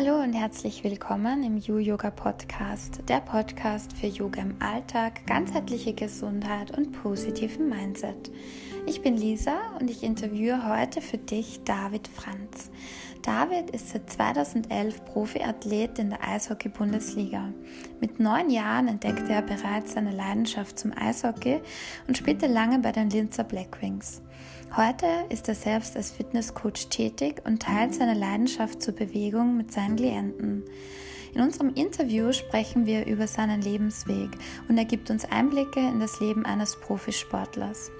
Hallo und herzlich willkommen im You Yoga Podcast, der Podcast für Yoga im Alltag, ganzheitliche Gesundheit und positiven Mindset. Ich bin Lisa und ich interviewe heute für dich David Franz. David ist seit 2011 Profiathlet in der Eishockey-Bundesliga. Mit neun Jahren entdeckte er bereits seine Leidenschaft zum Eishockey und spielte lange bei den Linzer Blackwings. Heute ist er selbst als Fitnesscoach tätig und teilt seine Leidenschaft zur Bewegung mit seinen Klienten. In unserem Interview sprechen wir über seinen Lebensweg und er gibt uns Einblicke in das Leben eines Profisportlers.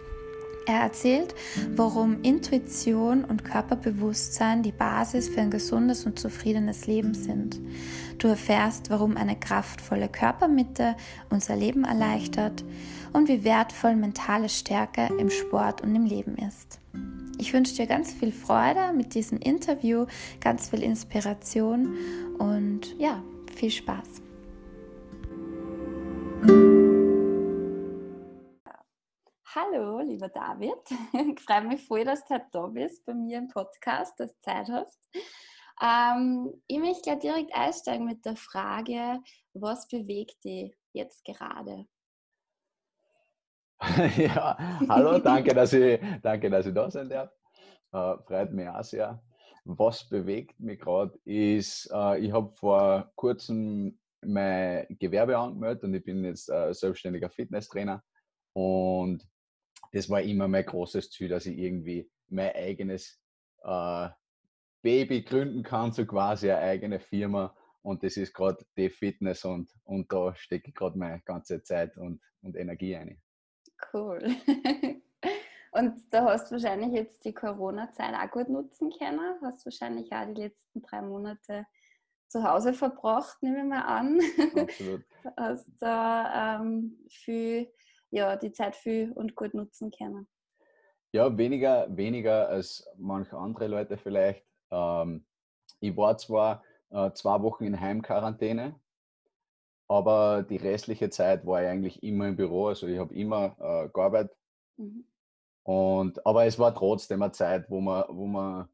Er erzählt, warum Intuition und Körperbewusstsein die Basis für ein gesundes und zufriedenes Leben sind. Du erfährst, warum eine kraftvolle Körpermitte unser Leben erleichtert und wie wertvoll mentale Stärke im Sport und im Leben ist. Ich wünsche dir ganz viel Freude mit diesem Interview, ganz viel Inspiration und ja, viel Spaß. Hallo, lieber David. Ich freue mich voll, dass du heute da bist bei mir im Podcast, dass du Zeit hast. Ähm, ich möchte gleich direkt einsteigen mit der Frage, was bewegt dich jetzt gerade? ja, hallo, danke, dass ich, danke, dass ich da sein darf. Äh, freut mich auch sehr. Was bewegt mich gerade ist, äh, ich habe vor kurzem mein Gewerbe angemeldet und ich bin jetzt äh, selbstständiger Fitnesstrainer. Und das war immer mein großes Ziel, dass ich irgendwie mein eigenes äh, Baby gründen kann, so quasi eine eigene Firma. Und das ist gerade die Fitness und, und da stecke ich gerade meine ganze Zeit und, und Energie ein. Cool. Und da hast du wahrscheinlich jetzt die Corona-Zeit auch gut nutzen können. Hast wahrscheinlich auch die letzten drei Monate zu Hause verbracht, nehme ich mal an. Absolut. Hast da ähm, viel, ja, die Zeit viel und gut nutzen können. Ja, weniger, weniger als manche andere Leute vielleicht. Ähm, ich war zwar äh, zwei Wochen in Heimquarantäne, aber die restliche Zeit war ich eigentlich immer im Büro. Also ich habe immer äh, gearbeitet. Mhm. Und, aber es war trotzdem eine Zeit, wo man, wo man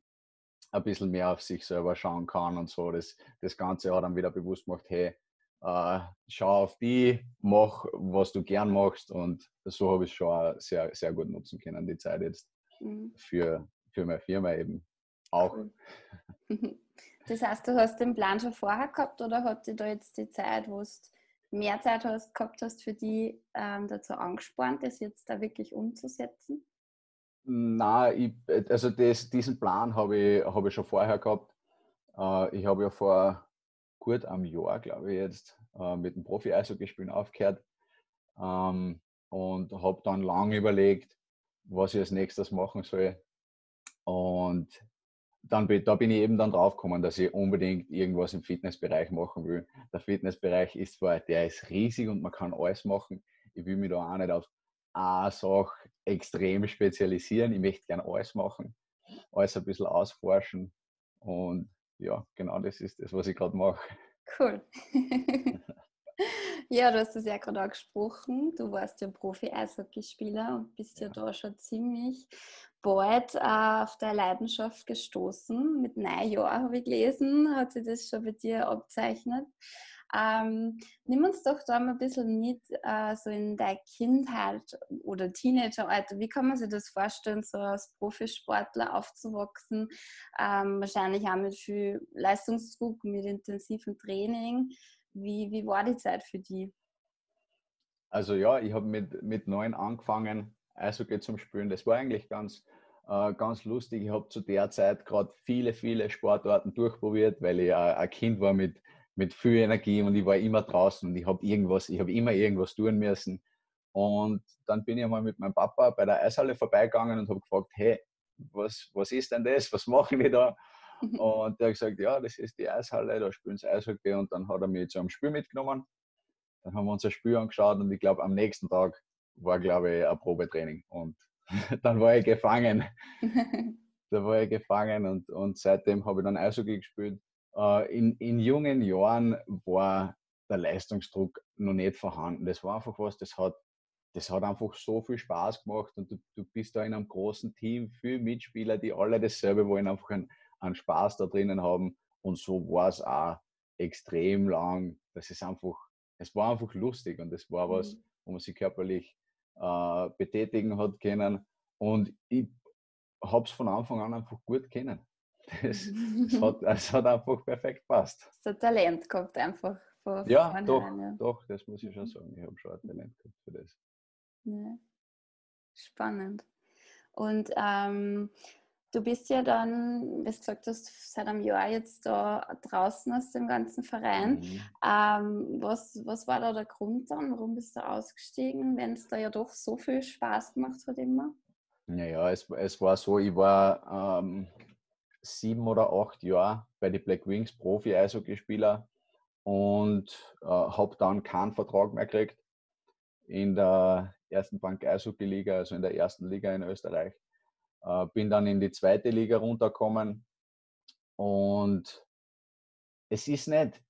ein bisschen mehr auf sich selber schauen kann und so. Das, das Ganze hat dann wieder bewusst gemacht, hey, äh, schau auf die, mach, was du gern machst. Und so habe ich schon sehr, sehr gut nutzen können, die Zeit jetzt mhm. für, für meine Firma eben auch. Das heißt, du hast den Plan schon vorher gehabt oder hat dir da jetzt die Zeit, wo du mehr Zeit hast, gehabt hast, für die ähm, dazu angespornt, das jetzt da wirklich umzusetzen? Nein, ich, also das, diesen Plan habe ich, hab ich schon vorher gehabt. Äh, ich habe ja vor gut einem Jahr, glaube ich, jetzt äh, mit dem Profi-Eishockey-Spielen aufgehört ähm, und habe dann lange überlegt, was ich als nächstes machen soll. Und dann da bin ich eben dann drauf gekommen, dass ich unbedingt irgendwas im Fitnessbereich machen will. Der Fitnessbereich ist zwar, der ist riesig und man kann alles machen. Ich will mich da auch nicht auf eine Sache extrem spezialisieren. Ich möchte gerne alles machen, alles ein bisschen ausforschen. Und ja, genau das ist das, was ich gerade mache. Cool. ja, du hast es ja gerade angesprochen. Du warst ja Profi-Eishockeyspieler und bist ja. ja da schon ziemlich bald äh, auf deine Leidenschaft gestoßen. Mit neun Jahren habe ich gelesen, hat sich das schon bei dir abzeichnet. Ähm, nimm uns doch da mal ein bisschen mit, äh, so in deine Kindheit oder Teenageralter. Wie kann man sich das vorstellen, so als Profisportler aufzuwachsen? Ähm, wahrscheinlich auch mit viel Leistungsdruck, mit intensivem Training. Wie, wie war die Zeit für die? Also ja, ich habe mit, mit neun angefangen, Eishockey zum Spielen. Das war eigentlich ganz, äh, ganz lustig. Ich habe zu der Zeit gerade viele, viele Sportarten durchprobiert, weil ich ein Kind war mit, mit viel Energie und ich war immer draußen und ich habe irgendwas, ich habe immer irgendwas tun müssen. Und dann bin ich einmal mit meinem Papa bei der Eishalle vorbeigegangen und habe gefragt, hey, was, was ist denn das? Was machen wir da? Und der hat gesagt, ja, das ist die Eishalle, da spielen sie Eishockey. Und dann hat er mich zu einem Spiel mitgenommen. Dann haben wir uns ein Spiel angeschaut und ich glaube, am nächsten Tag war, glaube ich, ein Probetraining. Und dann war ich gefangen. da war ich gefangen und, und seitdem habe ich dann Eishockey gespielt. Äh, in, in jungen Jahren war der Leistungsdruck noch nicht vorhanden. Das war einfach was, das hat, das hat einfach so viel Spaß gemacht und du, du bist da in einem großen Team, viele Mitspieler, die alle dasselbe wollen, einfach einen, einen Spaß da drinnen haben Und so war es auch extrem lang. Das ist einfach, es war einfach lustig und es war was, mhm. wo man sich körperlich äh, betätigen hat können. Und ich habe es von Anfang an einfach gut kennen. Das, das, hat, das hat einfach perfekt passt. So Talent gehabt einfach. Von, ja, von doch, ja, doch, das muss ich schon mhm. sagen. Ich habe schon ein Talent gehabt für das. Ja. Spannend. Und ähm, du bist ja dann, wie du gesagt hast, seit einem Jahr jetzt da draußen aus dem ganzen Verein. Mhm. Ähm, was, was war da der Grund dann? Warum bist du ausgestiegen, wenn es da ja doch so viel Spaß gemacht hat immer? Naja, es, es war so, ich war ähm, sieben oder acht Jahre bei den Black Wings Profi-Eishockeyspieler und äh, habe dann keinen Vertrag mehr gekriegt in der ersten Bank Eishockey-Liga, also in der ersten Liga in Österreich. Äh, bin dann in die zweite Liga runtergekommen und es ist nicht,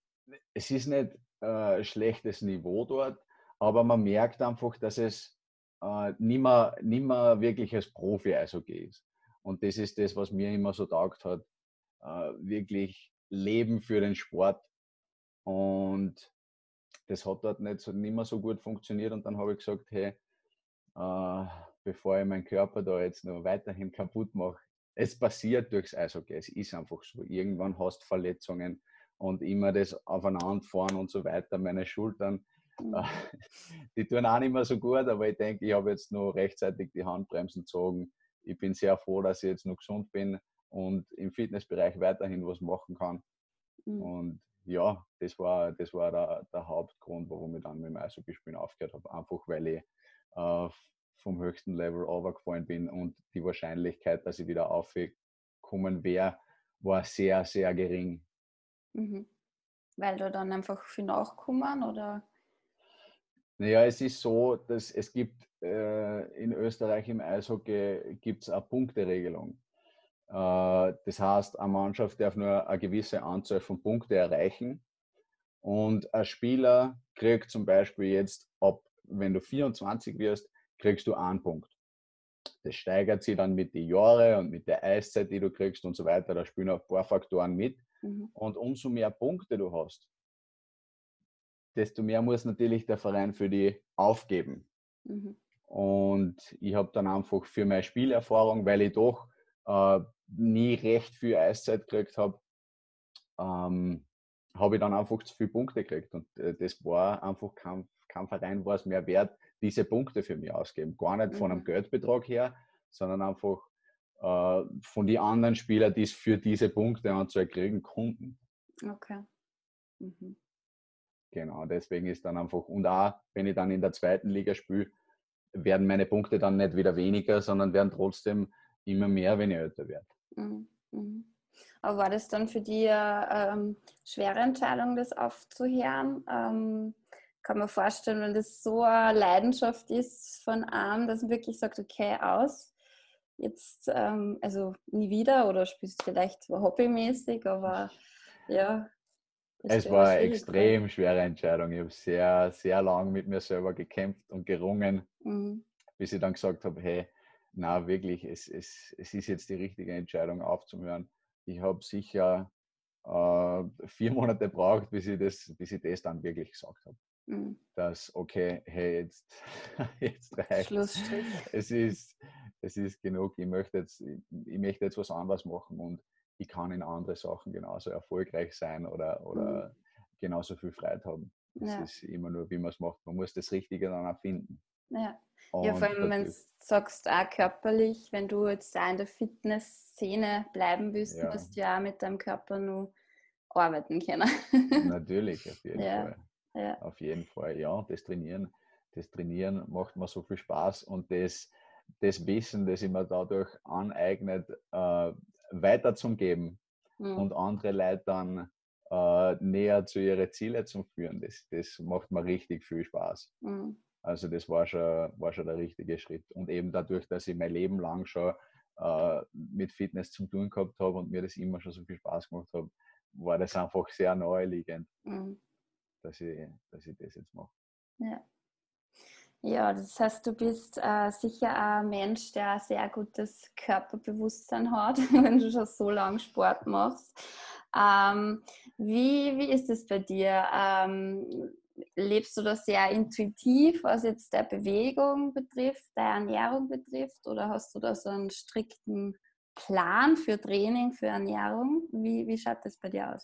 es ist nicht äh, schlechtes Niveau dort, aber man merkt einfach, dass es äh, nicht, mehr, nicht mehr wirklich als Profi-Eishockey ist. Und das ist das, was mir immer so taugt hat. Äh, wirklich Leben für den Sport. Und das hat dort nicht, so, nicht mehr so gut funktioniert. Und dann habe ich gesagt, hey, äh, bevor ich meinen Körper da jetzt noch weiterhin kaputt mache, es passiert durchs Eishockey. Es ist einfach so. Irgendwann hast du Verletzungen und immer das Aufeinanderfahren und so weiter. Meine Schultern, äh, die tun auch nicht mehr so gut, aber ich denke, ich habe jetzt nur rechtzeitig die Handbremsen gezogen. Ich bin sehr froh, dass ich jetzt noch gesund bin und im Fitnessbereich weiterhin was machen kann. Mhm. Und ja, das war, das war der, der, Hauptgrund, warum ich dann mit dem Eishockeyspielen aufgehört habe. Einfach weil ich äh, vom höchsten Level runtergefallen bin und die Wahrscheinlichkeit, dass ich wieder aufgekommen wäre, war sehr, sehr gering. Mhm. Weil du dann einfach viel nachkommen oder? Naja, es ist so, dass es gibt in Österreich im Eishockey gibt es eine Punkteregelung. Äh, das heißt, eine Mannschaft darf nur eine gewisse Anzahl von Punkten erreichen. Und ein Spieler kriegt zum Beispiel jetzt ab, wenn du 24 wirst, kriegst du einen Punkt. Das steigert sich dann mit den Jahren und mit der Eiszeit, die du kriegst und so weiter. Da spielen ein paar Faktoren mit. Mhm. Und umso mehr Punkte du hast, desto mehr muss natürlich der Verein für die aufgeben. Mhm. Und ich habe dann einfach für meine Spielerfahrung, weil ich doch äh, nie recht viel Eiszeit gekriegt habe, ähm, habe ich dann einfach zu viele Punkte gekriegt. Und äh, das war einfach kein, kein Verein war es mehr wert, diese Punkte für mich ausgeben. Gar nicht von einem mhm. Geldbetrag her, sondern einfach äh, von den anderen Spielern, die es für diese Punkte anzeigen kriegen konnten. Okay. Mhm. Genau, deswegen ist dann einfach, und auch wenn ich dann in der zweiten Liga spiele, werden meine Punkte dann nicht wieder weniger, sondern werden trotzdem immer mehr, wenn ich älter werde. Mhm. Mhm. Aber war das dann für dich eine ähm, schwere Entscheidung, das aufzuhören? Ähm, kann man vorstellen, wenn das so eine Leidenschaft ist von einem, dass man wirklich sagt, okay, aus, jetzt, ähm, also nie wieder oder spielst du vielleicht hobbymäßig, aber ja. Es war eine extrem schwere Entscheidung. Ich habe sehr, sehr lange mit mir selber gekämpft und gerungen, mhm. bis ich dann gesagt habe, hey, na wirklich, es, es, es ist jetzt die richtige Entscheidung aufzuhören. Ich habe sicher äh, vier Monate gebraucht, bis ich, das, bis ich das dann wirklich gesagt habe. Mhm. Dass, okay, hey, jetzt, jetzt reicht es. Ist, es ist genug, ich möchte, jetzt, ich möchte jetzt was anderes machen und ich kann in andere Sachen genauso erfolgreich sein oder, oder mhm. genauso viel Freude haben. Es ja. ist immer nur, wie man es macht. Man muss das Richtige dann auch finden. Ja. ja, vor allem, wenn du sagst, auch körperlich, wenn du jetzt auch in der Fitnessszene bleiben willst, ja. musst du ja auch mit deinem Körper nur arbeiten können. Natürlich, auf jeden ja. Fall. Ja. Auf jeden Fall, ja. Das Trainieren, das Trainieren macht mir so viel Spaß und das, das Wissen, das ich mir dadurch aneignet, äh, weiterzugeben mhm. und andere Leute dann äh, näher zu ihren Zielen zu führen, das, das macht mir richtig viel Spaß. Mhm. Also das war schon, war schon der richtige Schritt. Und eben dadurch, dass ich mein Leben lang schon äh, mit Fitness zu tun gehabt habe und mir das immer schon so viel Spaß gemacht habe, war das einfach sehr naheliegend, mhm. dass, ich, dass ich das jetzt mache. Ja. Ja, das heißt, du bist äh, sicher ein Mensch, der ein sehr gutes Körperbewusstsein hat, wenn du schon so lange Sport machst. Ähm, wie, wie ist es bei dir? Ähm, lebst du das sehr intuitiv, was jetzt der Bewegung betrifft, der Ernährung betrifft, oder hast du da so einen strikten Plan für Training, für Ernährung? Wie, wie schaut das bei dir aus?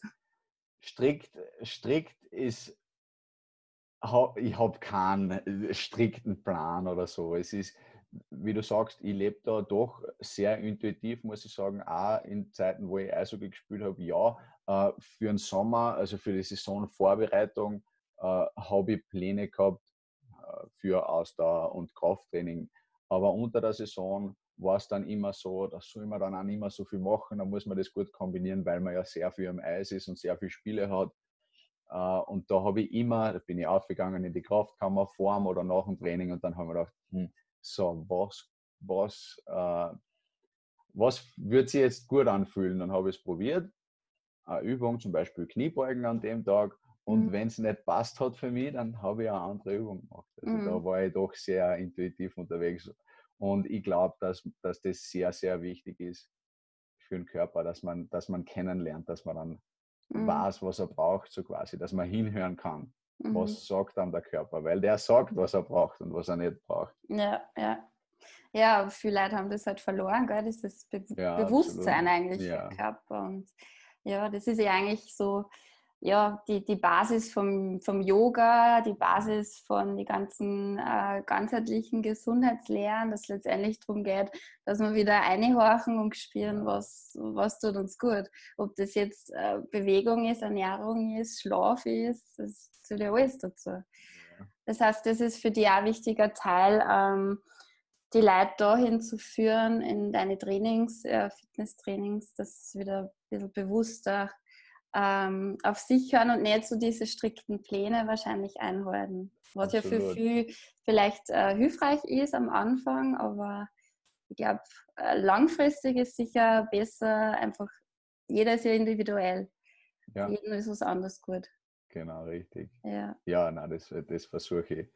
Strikt, strikt ist, ich habe keinen äh, strikten Plan oder so. Es ist, wie du sagst, ich lebe da doch sehr intuitiv, muss ich sagen, auch in Zeiten, wo ich Eishockey gespielt habe, ja, äh, für den Sommer, also für die Saisonvorbereitung, äh, habe ich Pläne gehabt für Ausdauer und Krafttraining. Aber unter der Saison war es dann immer so, da soll man dann auch nicht mehr so viel machen, da muss man das gut kombinieren, weil man ja sehr viel am Eis ist und sehr viele Spiele hat. Und da habe ich immer, da bin ich aufgegangen in die Kraftkammer, vorm oder nach dem Training und dann haben wir gedacht, hm, so, was, was, äh, was wird sich jetzt gut anfühlen? Dann habe ich es probiert. Eine Übung, zum Beispiel Kniebeugen an dem Tag. Und mhm. wenn es nicht passt hat für mich, dann habe ich eine andere Übung gemacht. Also mhm. da war ich doch sehr intuitiv unterwegs. Und ich glaube, dass, dass das sehr, sehr wichtig ist für den Körper, dass man, dass man kennenlernt, dass man dann mhm. weiß, was er braucht, so quasi, dass man hinhören kann mhm. was sagt dann der Körper, weil der sagt, was er braucht und was er nicht braucht. Ja, ja. Ja, viele Leute haben das halt verloren, gell? dieses Be ja, Bewusstsein absolut. eigentlich ja. den Körper. Und ja, das ist ja eigentlich so, ja, die, die Basis vom, vom Yoga, die Basis von den ganzen äh, ganzheitlichen Gesundheitslehren, dass es letztendlich darum geht, dass wir wieder einhorchen und spüren, was, was tut uns gut. Ob das jetzt äh, Bewegung ist, Ernährung ist, Schlaf ist, das zählt ja alles dazu. Das heißt, das ist für dich auch ein wichtiger Teil, ähm, die Leute dahin zu führen in deine Trainings, äh, Fitnesstrainings, dass es wieder ein bisschen bewusster ähm, auf sich hören und nicht so diese strikten Pläne wahrscheinlich einhalten. Was Absolut. ja für viel vielleicht äh, hilfreich ist am Anfang, aber ich glaube, äh, langfristig ist sicher besser, einfach, jeder ist ja individuell. Ja. Jedem ist was anderes gut. Genau, richtig. Ja, ja nein, das, das versuche ich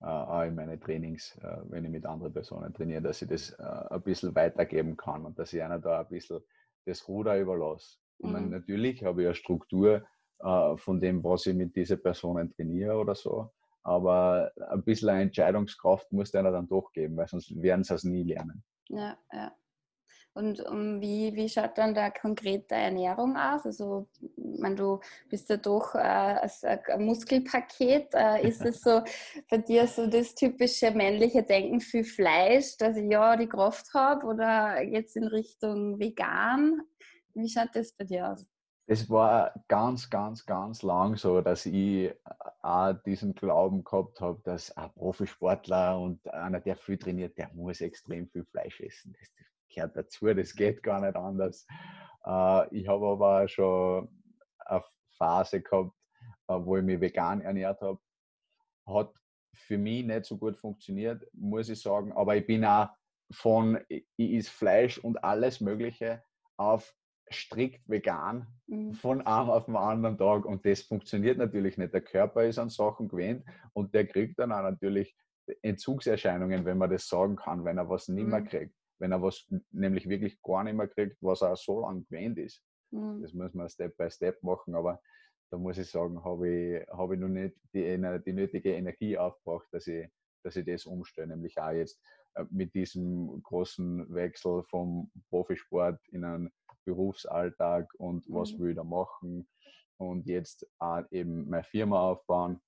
äh, auch in meine Trainings, äh, wenn ich mit anderen Personen trainiere, dass ich das äh, ein bisschen weitergeben kann und dass ich einer da ein bisschen das Ruder überlasse. Ich meine, mhm. natürlich habe ich eine Struktur äh, von dem, was ich mit diesen Personen trainiere oder so. Aber ein bisschen Entscheidungskraft muss einer dann doch geben, weil sonst werden sie es nie lernen. Ja, ja. Und um, wie, wie schaut dann da konkrete Ernährung aus? Also, man, du bist ja doch äh, ein Muskelpaket. Äh, ist es so bei dir so das typische männliche Denken für Fleisch, dass ich ja die Kraft habe oder jetzt in Richtung vegan? Wie schaut das bei dir aus? Es war ganz, ganz, ganz lang so, dass ich auch diesen Glauben gehabt habe, dass ein Profisportler und einer, der viel trainiert, der muss extrem viel Fleisch essen. Das gehört dazu, das geht gar nicht anders. Äh, ich habe aber schon eine Phase gehabt, äh, wo ich mich vegan ernährt habe. Hat für mich nicht so gut funktioniert, muss ich sagen. Aber ich bin auch von, ich is Fleisch und alles Mögliche auf strikt vegan mhm. von einem auf den anderen Tag und das funktioniert natürlich nicht. Der Körper ist an Sachen gewöhnt und der kriegt dann auch natürlich Entzugserscheinungen, wenn man das sagen kann, wenn er was nicht mehr mhm. kriegt. Wenn er was nämlich wirklich gar nicht mehr kriegt, was er so lange gewöhnt ist. Mhm. Das muss man Step by Step machen, aber da muss ich sagen, habe ich, hab ich noch nicht die, die nötige Energie aufgebracht, dass ich, dass ich das umstelle. Nämlich auch jetzt äh, mit diesem großen Wechsel vom Profisport in einen Berufsalltag und was mhm. will ich da machen und jetzt auch eben meine Firma aufbauen.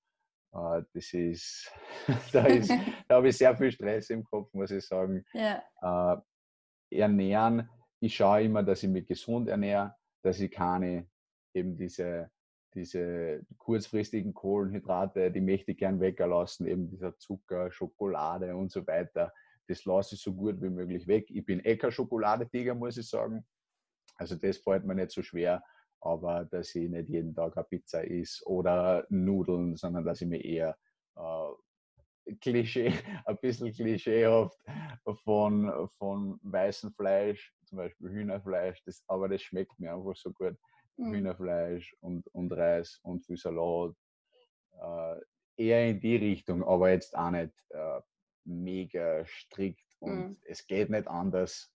Äh, das ist, da, ist, da habe ich sehr viel Stress im Kopf, muss ich sagen. Ja. Äh, ernähren, ich schaue immer, dass ich mich gesund ernähre, dass ich keine eben diese, diese kurzfristigen Kohlenhydrate, die möchte ich gern weglassen, eben dieser Zucker, Schokolade und so weiter. Das lasse ich so gut wie möglich weg. Ich bin eh kein Schokoladetiger, muss ich sagen. Also das fällt mir nicht so schwer, aber dass ich nicht jeden Tag eine Pizza isst oder Nudeln, sondern dass ich mir eher äh, Klischee, ein bisschen klischeehaft von, von weißem Fleisch, zum Beispiel Hühnerfleisch, das, aber das schmeckt mir einfach so gut. Mhm. Hühnerfleisch und, und Reis und viel Salat. Äh, eher in die Richtung, aber jetzt auch nicht äh, mega strikt und mhm. es geht nicht anders.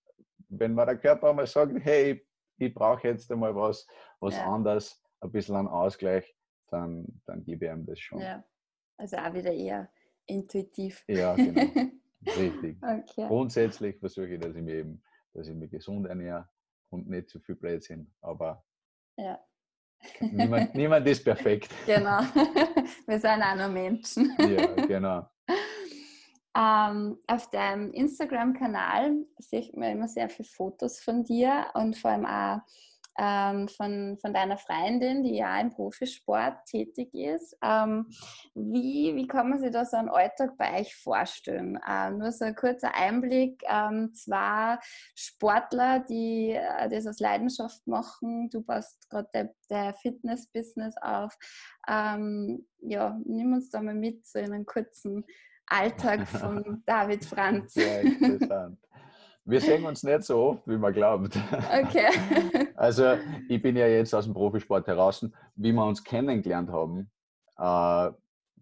Wenn man der Körper mal sagt, hey, ich brauche jetzt einmal was, was ja. anderes, ein bisschen einen Ausgleich, dann, dann gebe ich ihm das schon. Ja, also auch wieder eher intuitiv. Ja, genau. Richtig. Okay. Grundsätzlich versuche ich, dass ich mich eben, dass ich mich gesund ernähre und nicht zu viel Blödsinn. Aber ja. niemand, niemand ist perfekt. Genau. Wir sind auch nur Menschen. Ja, genau. Ähm, auf deinem Instagram-Kanal sieht man immer sehr viele Fotos von dir und vor allem auch ähm, von, von deiner Freundin, die ja im Profisport tätig ist. Ähm, wie, wie kann man sich da so einen Alltag bei euch vorstellen? Ähm, nur so ein kurzer Einblick. Ähm, zwei Sportler, die äh, das aus Leidenschaft machen. Du baust gerade der, der Fitness-Business auf. Ähm, ja, nimm uns da mal mit so in einen kurzen Alltag von David Franz. Sehr interessant. Wir sehen uns nicht so oft, wie man glaubt. Okay. Also ich bin ja jetzt aus dem Profisport heraus. Wie wir uns kennengelernt haben, äh,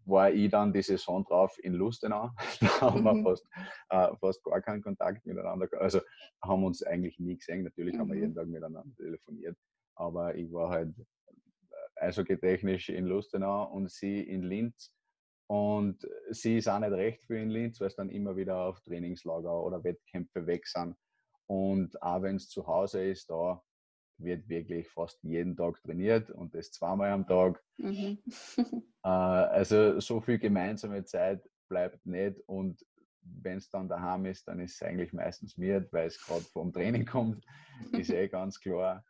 war ich dann die Saison drauf in Lustenau. Da haben mhm. wir fast, äh, fast gar keinen Kontakt miteinander. Also haben uns eigentlich nie gesehen. Natürlich mhm. haben wir mhm. jeden Tag miteinander telefoniert. Aber ich war halt äh, eishockey-technisch in Lustenau und sie in Linz. Und sie ist auch nicht recht für in Linz, weil es dann immer wieder auf Trainingslager oder Wettkämpfe weg sind. Und auch wenn es zu Hause ist, da wird wirklich fast jeden Tag trainiert und das zweimal am Tag. Mhm. äh, also so viel gemeinsame Zeit bleibt nicht und wenn es dann daheim ist, dann ist es eigentlich meistens mir, weil es gerade vom Training kommt, ist eh ganz klar.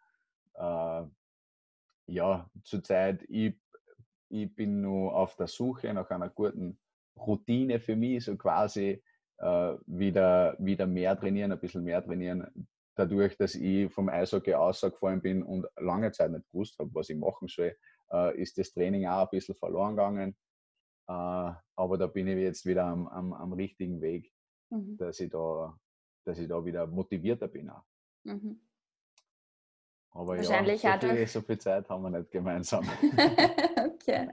Äh, ja, zurzeit, ich ich bin nur auf der Suche nach einer guten Routine für mich, so quasi äh, wieder, wieder mehr trainieren, ein bisschen mehr trainieren. Dadurch, dass ich vom Eishockey ausgefallen bin und lange Zeit nicht gewusst habe, was ich machen soll, äh, ist das Training auch ein bisschen verloren gegangen. Äh, aber da bin ich jetzt wieder am, am, am richtigen Weg, mhm. dass, ich da, dass ich da wieder motivierter bin. Auch. Mhm. Aber Wahrscheinlich ja, so viel, so viel Zeit haben wir nicht gemeinsam. okay.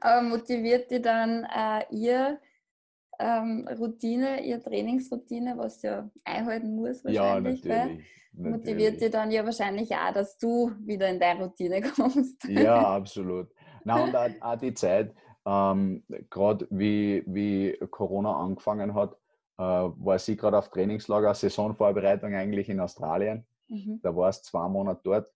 Aber motiviert die dann äh, ihr ähm, Routine, ihr Trainingsroutine, was ja einhalten muss wahrscheinlich? Ja, natürlich. Motiviert die dann ja wahrscheinlich auch, dass du wieder in deine Routine kommst. Ja, absolut. Na und auch, auch die Zeit, ähm, gerade wie, wie Corona angefangen hat, äh, war sie gerade auf Trainingslager, Saisonvorbereitung eigentlich in Australien. Mhm. Da war es zwei Monate dort.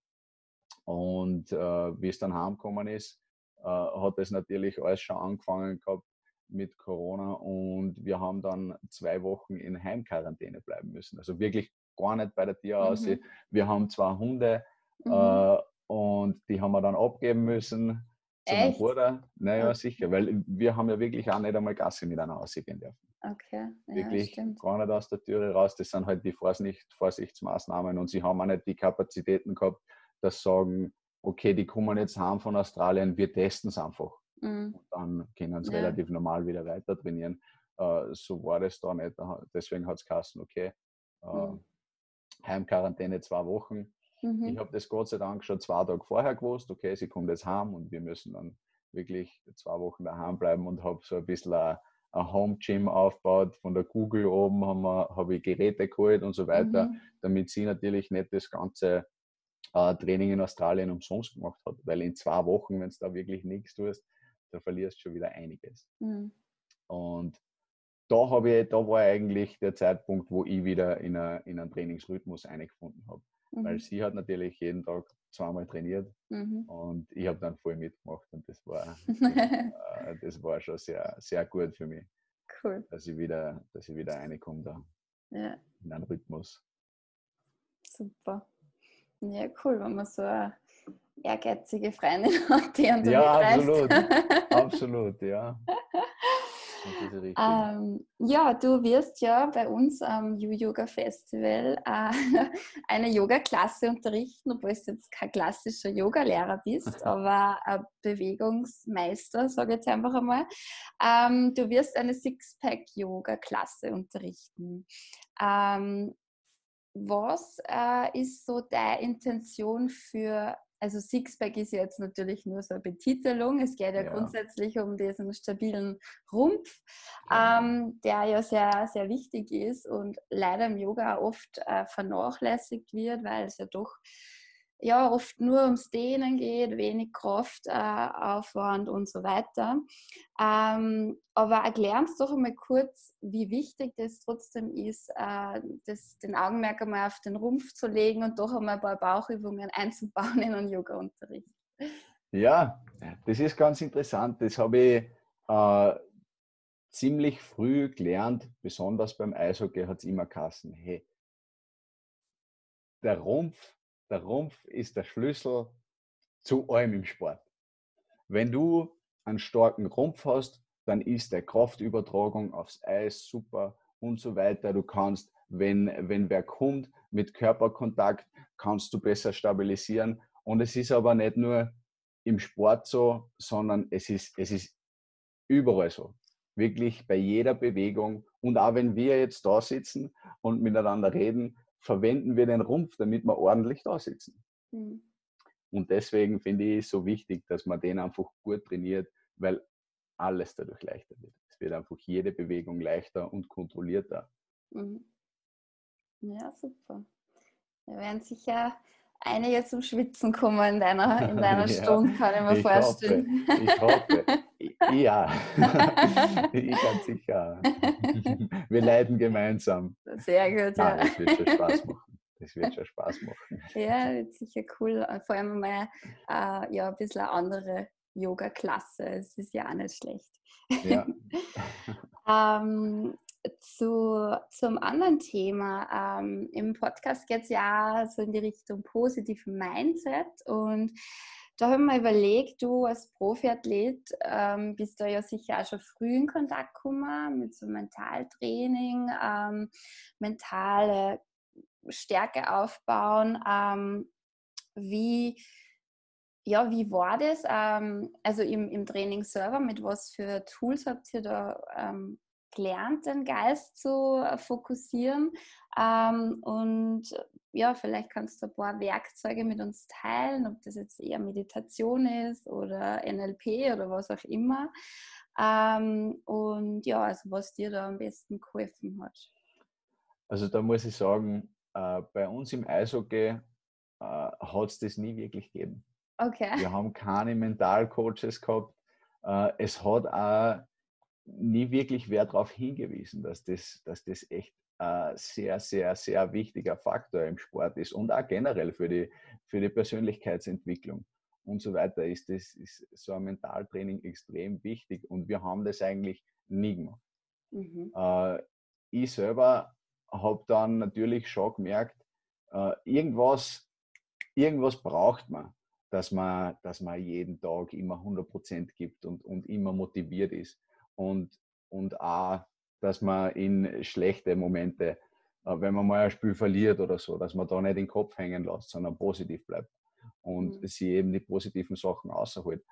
Und äh, wie es dann heimgekommen ist, hat es natürlich alles schon angefangen gehabt mit Corona und wir haben dann zwei Wochen in Heimquarantäne bleiben müssen. Also wirklich gar nicht bei der Tierhause. Mhm. Wir haben zwei Hunde mhm. äh, und die haben wir dann abgeben müssen zu meinem Bruder. Naja, okay. sicher, weil wir haben ja wirklich auch nicht einmal Gasse mit einer ausgehen dürfen. Okay. Ja, wirklich stimmt. gar nicht aus der Türe raus. Das sind halt die Vorsicht, Vorsichtsmaßnahmen und sie haben auch nicht die Kapazitäten gehabt, dass sagen, okay, die kommen jetzt heim von Australien, wir testen es einfach. Mhm. Und dann können sie ja. relativ normal wieder weiter trainieren. Uh, so war das da nicht. Deswegen hat es geheißen, okay, uh, mhm. Heimquarantäne zwei Wochen. Mhm. Ich habe das Gott sei Dank schon zwei Tage vorher gewusst, okay, sie kommt jetzt heim und wir müssen dann wirklich zwei Wochen daheim bleiben und habe so ein bisschen ein, ein Home Gym aufgebaut. Von der Google oben habe hab ich Geräte geholt und so weiter, mhm. damit sie natürlich nicht das ganze äh, Training in Australien umsonst gemacht hat. Weil in zwei Wochen, wenn du da wirklich nichts tust, da verlierst du schon wieder einiges. Mhm. Und da, habe ich, da war eigentlich der Zeitpunkt, wo ich wieder in, a, in einen Trainingsrhythmus eingefunden habe. Mhm. Weil sie hat natürlich jeden Tag zweimal trainiert mhm. und ich habe dann voll mitgemacht und das war, äh, das war schon sehr, sehr gut für mich. Cool. Dass ich wieder, dass ich wieder reinkomme da ja. in einen Rhythmus. Super. Ja, cool, wenn man so eine ehrgeizige Freundin hat, die an Ja, absolut. absolut, ja. Ähm, ja, du wirst ja bei uns am You-Yoga Festival äh, eine Yoga-Klasse unterrichten, obwohl du jetzt kein klassischer Yoga-Lehrer bist, aber ein Bewegungsmeister, sage ich jetzt einfach einmal. Ähm, du wirst eine Sixpack-Yoga-Klasse unterrichten. Ähm, was äh, ist so deine Intention für also Sixpack ist ja jetzt natürlich nur so eine Betitelung. Es geht ja, ja. grundsätzlich um diesen stabilen Rumpf, genau. ähm, der ja sehr, sehr wichtig ist und leider im Yoga oft äh, vernachlässigt wird, weil es ja doch ja oft nur ums Dehnen geht, wenig Kraftaufwand äh, und so weiter. Ähm, aber erklär uns doch einmal kurz, wie wichtig das trotzdem ist, äh, das, den Augenmerk einmal auf den Rumpf zu legen und doch einmal ein paar Bauchübungen einzubauen in einen Yoga-Unterricht. Ja, das ist ganz interessant. Das habe ich äh, ziemlich früh gelernt, besonders beim Eishockey hat es immer Kassen. Hey, der Rumpf, der Rumpf ist der Schlüssel zu allem im Sport. Wenn du einen starken Rumpf hast, dann ist der Kraftübertragung aufs Eis super und so weiter. Du kannst, wenn, wenn wer kommt, mit Körperkontakt kannst du besser stabilisieren. Und es ist aber nicht nur im Sport so, sondern es ist, es ist überall so. Wirklich bei jeder Bewegung. Und auch wenn wir jetzt da sitzen und miteinander reden, verwenden wir den Rumpf, damit wir ordentlich da sitzen. Mhm. Und deswegen finde ich es so wichtig, dass man den einfach gut trainiert, weil alles dadurch leichter wird. Es wird einfach jede Bewegung leichter und kontrollierter. Mhm. Ja, super. Wir werden sicher einige zum Schwitzen kommen in deiner, in deiner ja, Stunde, kann ich mir ich vorstellen. Hoffe, ich hoffe. Ja, ich ganz sicher. Wir leiden gemeinsam. Sehr gut, ja. Nein, das wird schon Spaß machen. Das wird schon Spaß machen. Ja, wird sicher cool. Vor allem mal äh, ja, ein bisschen eine andere Yoga-Klasse. Es ist ja auch nicht schlecht. Ja. ähm, zu, zum anderen Thema. Ähm, Im Podcast geht es ja so in die Richtung positiven Mindset und da habe ich mir überlegt, du als Profiathlet ähm, bist da ja sicher auch schon früh in Kontakt gekommen mit so Mentaltraining, ähm, mentale Stärke aufbauen. Ähm, wie, ja, wie war das? Ähm, also im, im Trainingsserver, mit was für Tools habt ihr da ähm, gelernt, den Geist zu äh, fokussieren. Ähm, und ja, vielleicht kannst du ein paar Werkzeuge mit uns teilen, ob das jetzt eher Meditation ist oder NLP oder was auch immer. Ähm, und ja, also was dir da am besten geholfen hat. Also da muss ich sagen, äh, bei uns im Eishockey äh, hat es das nie wirklich gegeben. Okay. Wir haben keine Mentalcoaches gehabt. Äh, es hat auch nie wirklich wer darauf hingewiesen, dass das, dass das echt sehr, sehr, sehr wichtiger Faktor im Sport ist und auch generell für die, für die Persönlichkeitsentwicklung und so weiter ist, das, ist so ein Mentaltraining extrem wichtig und wir haben das eigentlich nie gemacht. Mhm. Äh, ich selber habe dann natürlich schon gemerkt, äh, irgendwas, irgendwas braucht man, dass man, dass man jeden Tag immer 100% gibt und, und immer motiviert ist und, und auch, dass man in schlechte Momente, äh, wenn man mal ein Spiel verliert oder so, dass man da nicht den Kopf hängen lässt, sondern positiv bleibt und mhm. sie eben die positiven Sachen außerholt.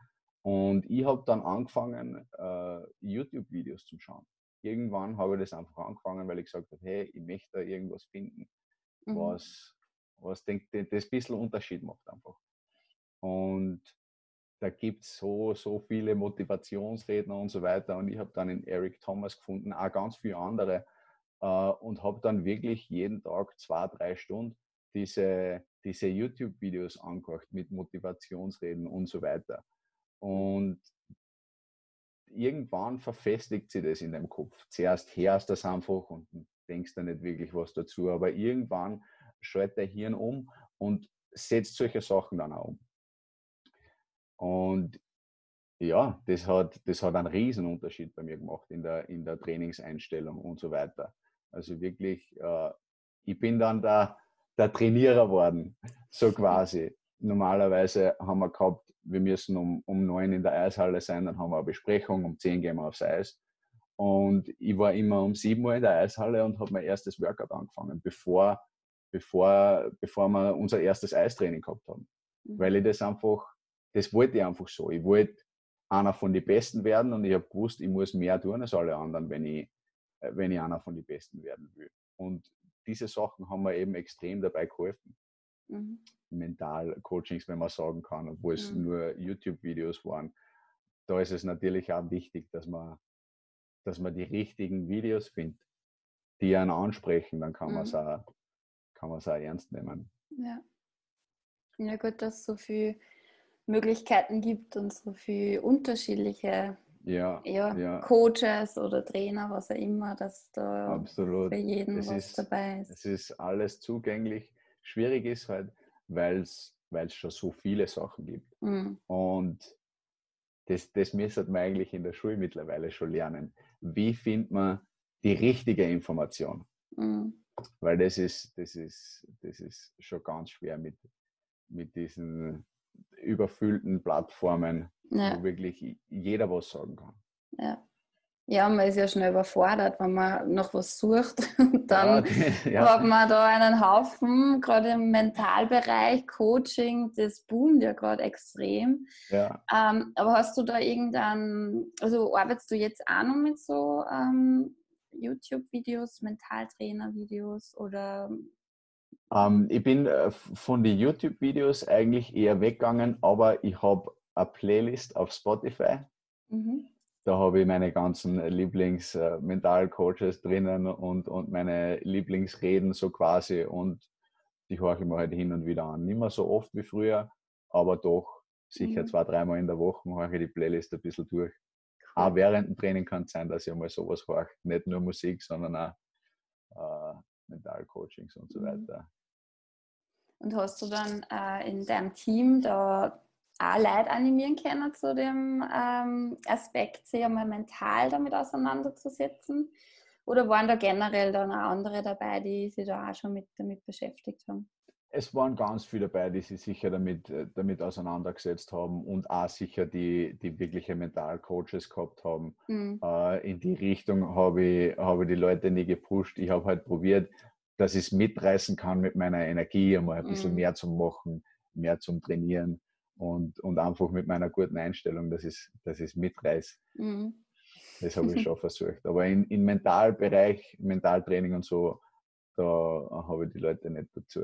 Und ich habe dann angefangen, uh, YouTube-Videos zu schauen. Irgendwann habe ich das einfach angefangen, weil ich gesagt habe, hey, ich möchte da irgendwas finden, mhm. was, was denk, das ein bisschen Unterschied macht einfach. Und da gibt es so, so viele Motivationsredner und so weiter. Und ich habe dann in Eric Thomas gefunden, auch ganz viele andere. Äh, und habe dann wirklich jeden Tag zwei, drei Stunden diese, diese YouTube-Videos angehört mit Motivationsreden und so weiter. Und irgendwann verfestigt sich das in deinem Kopf. Zuerst hörst du das einfach und denkst da nicht wirklich was dazu, aber irgendwann schaltet dein Hirn um und setzt solche Sachen dann auch um. Und ja, das hat, das hat einen riesen Unterschied bei mir gemacht in der, in der Trainingseinstellung und so weiter. Also wirklich, äh, ich bin dann der, der Trainierer worden, so quasi. Normalerweise haben wir gehabt, wir müssen um, um neun in der Eishalle sein, dann haben wir eine Besprechung, um zehn gehen wir aufs Eis. Und ich war immer um sieben Uhr in der Eishalle und habe mein erstes Workout angefangen, bevor, bevor, bevor wir unser erstes Eistraining gehabt haben. Mhm. Weil ich das einfach das wollte ich einfach so. Ich wollte einer von den Besten werden und ich habe gewusst, ich muss mehr tun als alle anderen, wenn ich, äh, wenn ich einer von den Besten werden will. Und diese Sachen haben mir eben extrem dabei geholfen. Mhm. Mental-Coachings, wenn man sagen kann, obwohl es mhm. nur YouTube-Videos waren. Da ist es natürlich auch wichtig, dass man, dass man die richtigen Videos findet, die einen ansprechen, dann kann mhm. man es auch, auch ernst nehmen. Ja. Ja, gut, dass so viele Möglichkeiten gibt und so viele unterschiedliche ja, ja, ja. Coaches oder Trainer, was auch immer, dass da Absolut. für jeden es was ist, dabei ist. Es ist alles zugänglich. Schwierig ist halt, weil es schon so viele Sachen gibt. Mhm. Und das, das müsste man eigentlich in der Schule mittlerweile schon lernen. Wie findet man die richtige Information? Mhm. Weil das ist, das ist, das ist schon ganz schwer mit, mit diesen überfüllten Plattformen, Ja, wo wirklich jeder was sagen kann. ja. Ja, man ist ja schnell überfordert, wenn man noch was sucht. Und dann ja, hat man da einen Haufen, gerade im Mentalbereich, Coaching, das boomt ja gerade extrem. ja. Ähm, aber hast du da irgendein, also arbeitest du jetzt auch noch mit so ähm, YouTube-Videos, Mentaltrainer-Videos oder Ähm, ich bin äh, von den YouTube-Videos eigentlich eher weggegangen, aber ich habe eine Playlist auf Spotify. mhm. Da habe ich meine ganzen Lieblings-Mental-Coaches drinnen und, und meine Lieblingsreden so quasi und die höre ich mir halt hin und wieder an. Nicht mehr so oft wie früher, aber doch sicher Mhm. zwei, dreimal in der Woche höre ich die Playlist ein bisschen durch. Auch während dem Training kann es sein, dass ich mal sowas höre. Nicht nur Musik, sondern auch äh, Mental-Coachings und so Mhm. weiter. Und hast du dann äh, in deinem Team da auch Leute animieren können zu dem ähm, Aspekt, sich einmal mental damit auseinanderzusetzen? Oder waren da generell dann auch andere dabei, die sich da auch schon mit, damit beschäftigt haben? Es waren ganz viele dabei, die sich sicher damit, äh, damit auseinandergesetzt haben und auch sicher die, die wirkliche Mental-Coaches gehabt haben. Mhm. Äh, in die Richtung habe ich, habe ich die Leute nie gepusht. Ich habe halt probiert, dass ich es mitreißen kann mit meiner Energie, einmal ein bisschen Mhm. mehr zu machen, mehr zum Trainieren und, und einfach mit meiner guten Einstellung, dass ich es mitreiße. Mhm. Das habe ich schon versucht. Aber in, im Mentalbereich, Mentaltraining und so, da habe ich die Leute nicht dazu.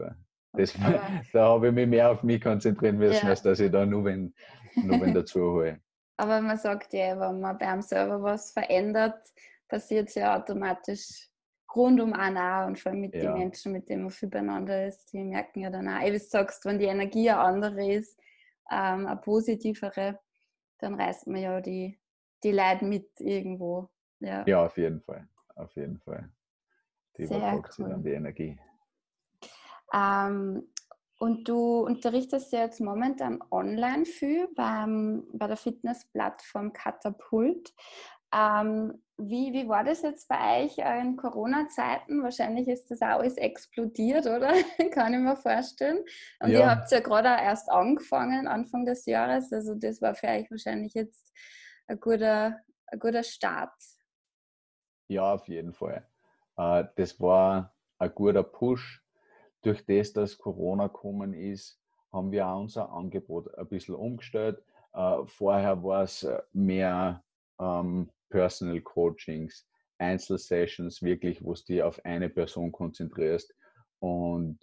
Das, da habe ich mich mehr auf mich konzentrieren müssen, Ja. als dass ich da nur wenn, nur wenn dazu hole. Aber man sagt ja, wenn man beim Server was verändert, passiert es ja automatisch rund um einen auch und vor allem mit Ja. den Menschen, mit denen man viel beieinander ist, die merken ja dann auch, wie du sagst, wenn die Energie eine andere ist, ähm, eine positivere, dann reißt man ja die, die Leute mit irgendwo. Ja. Ja, auf jeden Fall. Auf jeden Fall. Die Sehr übertragt cool. dann die Energie. Ähm, und du unterrichtest ja jetzt momentan online viel beim, bei der Fitnessplattform Katapult. Ähm, wie, wie war das jetzt bei euch äh, in Corona-Zeiten? Wahrscheinlich ist das auch alles explodiert, oder? Kann ich mir vorstellen. Und ihr Ja. habt ja gerade auch erst angefangen, Anfang des Jahres. Also das war für euch wahrscheinlich jetzt ein guter, ein guter Start. Ja, auf jeden Fall. Äh, Das war ein guter Push. Durch das, dass Corona gekommen ist, haben wir auch unser Angebot ein bisschen umgestellt. Äh, Vorher war es mehr ähm, Personal Coachings, Einzelsessions, wirklich, wo du dich auf eine Person konzentrierst und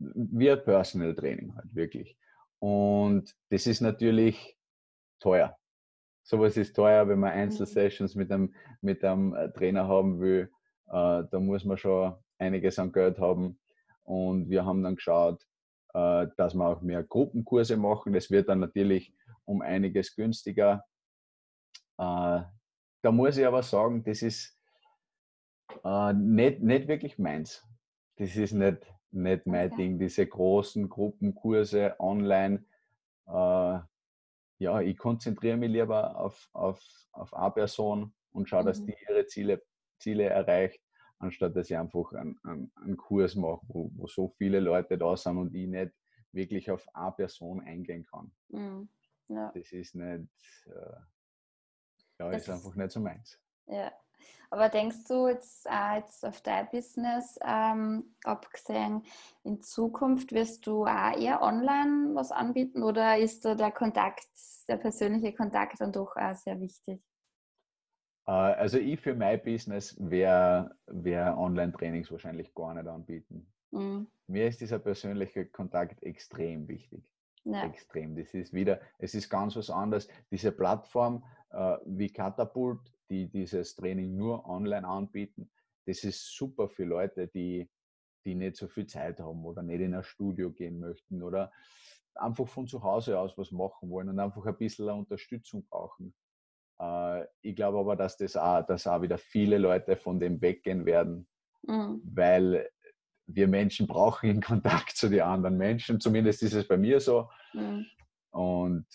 ein Personal Training halt, wirklich. Und das ist natürlich teuer. Sowas ist teuer, wenn man Einzelsessions mit einem, mit einem äh, Trainer haben will. Äh, da muss man schon einiges an Geld haben. Und wir haben dann geschaut, äh, dass wir auch mehr Gruppenkurse machen. Das wird dann natürlich um einiges günstiger. Äh, da muss ich aber sagen, das ist äh, nicht, nicht wirklich meins. Das ist nicht, nicht mein Okay. Ding, diese großen Gruppenkurse online. Äh, ja, ich konzentriere mich lieber auf, auf, auf eine Person und schaue, dass Mhm. die ihre Ziele, Ziele erreicht, anstatt dass ich einfach einen, einen, einen Kurs mache, wo, wo so viele Leute da sind und ich nicht wirklich auf eine Person eingehen kann. Mhm. Ja. Das ist nicht, äh, ja, Das ist einfach nicht so meins. Ja, aber denkst du jetzt, äh, jetzt auf dein Business ähm, abgesehen, in Zukunft wirst du auch eher online was anbieten oder ist da der Kontakt, der persönliche Kontakt dann doch auch sehr wichtig? Äh, Also ich für mein Business wäre wär Online-Trainings wahrscheinlich gar nicht anbieten. Mhm. Mir ist dieser persönliche Kontakt extrem wichtig. Ja. Extrem. Das ist wieder, es ist ganz was anderes. Diese Plattform wie Catapult, die dieses Training nur online anbieten, das ist super für Leute, die, die nicht so viel Zeit haben oder nicht in ein Studio gehen möchten oder einfach von zu Hause aus was machen wollen und einfach ein bisschen Unterstützung brauchen. Äh, ich glaube aber, dass das auch, dass auch wieder viele Leute von dem weggehen werden, mhm. weil wir Menschen brauchen in Kontakt zu den anderen Menschen. Zumindest ist es bei mir so. Mhm. Und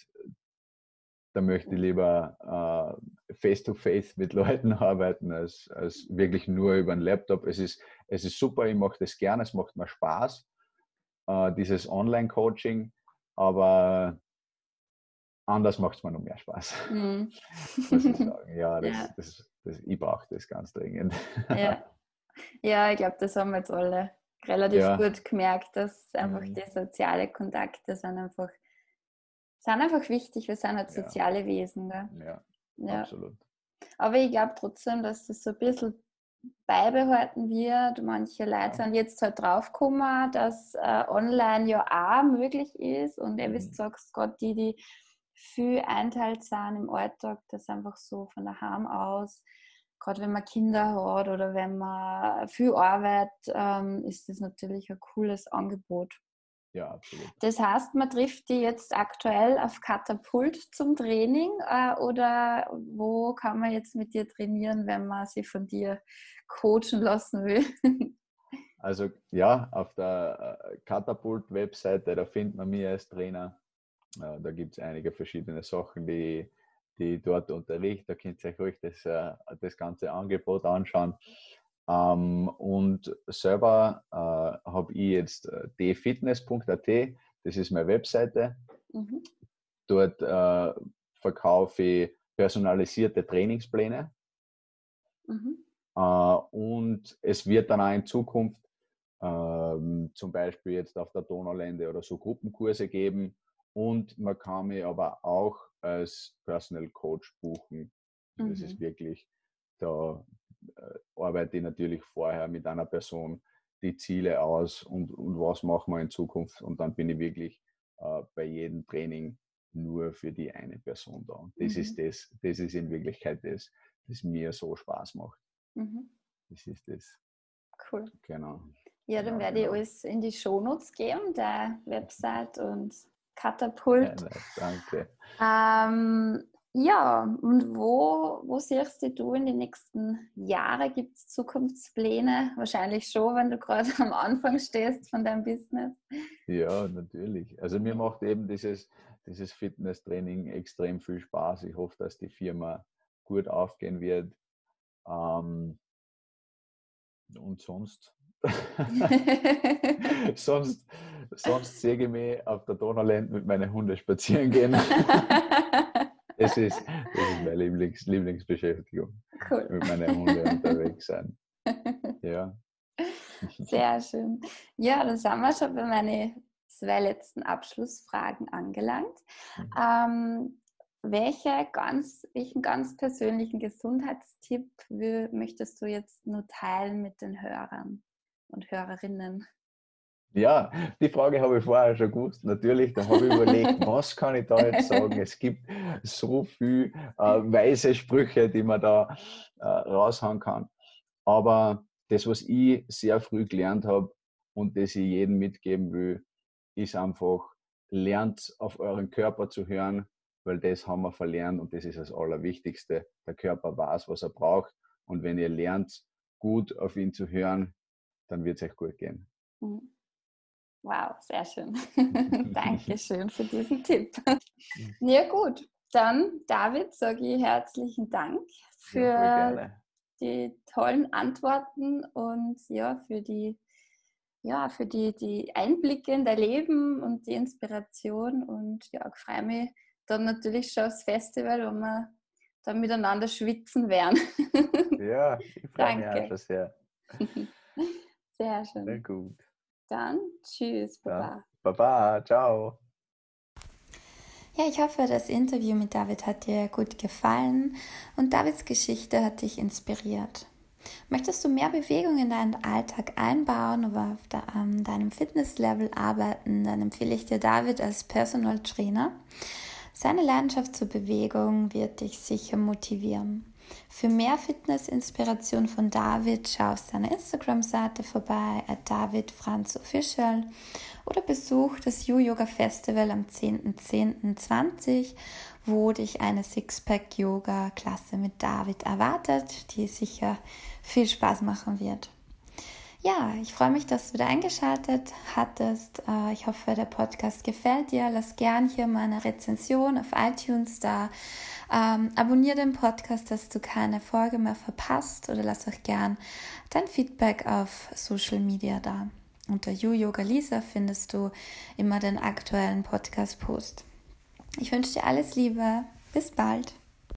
da möchte ich lieber äh, face-to-face mit Leuten arbeiten, als, als wirklich nur über einen Laptop. Es ist, es ist super, ich mache das gerne, es macht mir Spaß, äh, dieses Online-Coaching, aber anders macht es mir noch mehr Spaß. Mhm. Muss ich sagen. Ja, das, ja. Das, das, ich brauche das ganz dringend. Ja, ja ich glaube, das haben wir jetzt alle relativ ja. gut gemerkt, dass einfach mhm. die soziale Kontakte sind einfach sind einfach wichtig. Wir sind halt soziale ja. Wesen. Gell? Ja, ja, absolut. Aber ich glaube trotzdem, dass das so ein bisschen beibehalten wird. Manche Leute ja. sind jetzt halt draufgekommen, dass äh, online ja auch möglich ist. Und mhm. wisst, sagst gerade die, die viel einteilt sind im Alltag, das einfach so von daheim aus, gerade wenn man Kinder hat oder wenn man viel arbeitet, ähm, ist das natürlich ein cooles Angebot. Ja, absolut. Das heißt, man trifft die jetzt aktuell auf Katapult zum Training äh, oder wo kann man jetzt mit dir trainieren, wenn man sie von dir coachen lassen will? Also ja, auf der äh, Katapult-Webseite, da findet man mich als Trainer. Äh, da gibt es einige verschiedene Sachen, die, die dort unterrichte. Da könnt ihr euch ruhig das, das ganze Angebot anschauen. Ähm, und selber äh, habe ich jetzt äh, dfitness.at, das ist meine Webseite. Mhm. Dort äh, verkaufe ich personalisierte Trainingspläne. Mhm. Äh, und es wird dann auch in Zukunft ähm, zum Beispiel jetzt auf der Donaulände oder so Gruppenkurse geben. Und man kann mich aber auch als Personal Coach buchen. Mhm. Das ist mhm. wirklich, da arbeite ich natürlich vorher mit einer Person die Ziele aus und, und was machen wir in Zukunft. Und dann bin ich wirklich äh, bei jedem Training nur für die eine Person da. Und das mhm. ist das, das ist in Wirklichkeit das, das mir so Spaß macht. Mhm. Das ist das. Cool. Genau. Ja, dann genau, werde genau. ich alles in die Shownotes geben, der Website und Katapult. Ja, danke. Ähm, ja, und wo, wo siehst du in den nächsten Jahren? Gibt es Zukunftspläne? Wahrscheinlich schon, wenn du gerade am Anfang stehst von deinem Business. Ja, natürlich. Also mir macht eben dieses, dieses Fitnesstraining extrem viel Spaß. Ich hoffe, dass die Firma gut aufgehen wird. Ähm, und sonst, sonst, sonst sehe ich mich auf der Donauland mit meinen Hunden spazieren gehen. Das ist, das ist meine Lieblings, Lieblingsbeschäftigung. Cool. Mit meinen Hunden unterwegs sein. Ja. Sehr schön. Ja, dann sind wir schon bei meinen zwei letzten Abschlussfragen angelangt. Mhm. Ähm, welche ganz, welchen ganz persönlichen Gesundheitstipp möchtest du jetzt nur teilen mit den Hörern und Hörerinnen? Ja, die Frage habe ich vorher schon gewusst. Natürlich, da habe ich überlegt, was kann ich da jetzt sagen? Es gibt so viele äh, weise Sprüche, die man da äh, raushauen kann. Aber das, was ich sehr früh gelernt habe und das ich jedem mitgeben will, ist einfach, lernt auf euren Körper zu hören, weil das haben wir verlernt und das ist das Allerwichtigste. Der Körper weiß, was er braucht und wenn ihr lernt, gut auf ihn zu hören, dann wird es euch gut gehen. Mhm. Wow, sehr schön. Dankeschön für diesen Tipp. Ja gut, dann David sage ich herzlichen Dank für ja, die tollen Antworten und ja, für die ja, für die, die Einblicke in dein Leben und die Inspiration. Und ja, ich freue mich dann natürlich schon aufs Festival, wo wir dann miteinander schwitzen werden. Ja, ich freue mich auch schon sehr. Sehr schön. Sehr gut. Dann tschüss, Baba. Ja. Baba, ciao. Ja, ich hoffe, das Interview mit David hat dir gut gefallen und Davids Geschichte hat dich inspiriert. Möchtest du mehr Bewegung in deinen Alltag einbauen oder auf de, ähm, deinem Fitnesslevel arbeiten, dann empfehle ich dir David als Personal Trainer. Seine Leidenschaft zur Bewegung wird dich sicher motivieren. Für mehr Fitness-Inspiration von David schau auf seiner Instagram-Seite vorbei, at davidfranzofficial oder besuch das You-Yoga Festival am 10.10.20, wo dich eine Sixpack-Yoga-Klasse mit David erwartet, die sicher viel Spaß machen wird. Ja, ich freue mich, dass du wieder eingeschaltet hattest. Äh, ich hoffe, der Podcast gefällt dir. Lass gern hier mal eine Rezension auf iTunes da. Ähm, abonniere den Podcast, dass du keine Folge mehr verpasst oder lass auch gern dein Feedback auf Social Media da. Unter Yoga Lisa findest du immer den aktuellen Podcast-Post. Ich wünsche dir alles Liebe. Bis bald.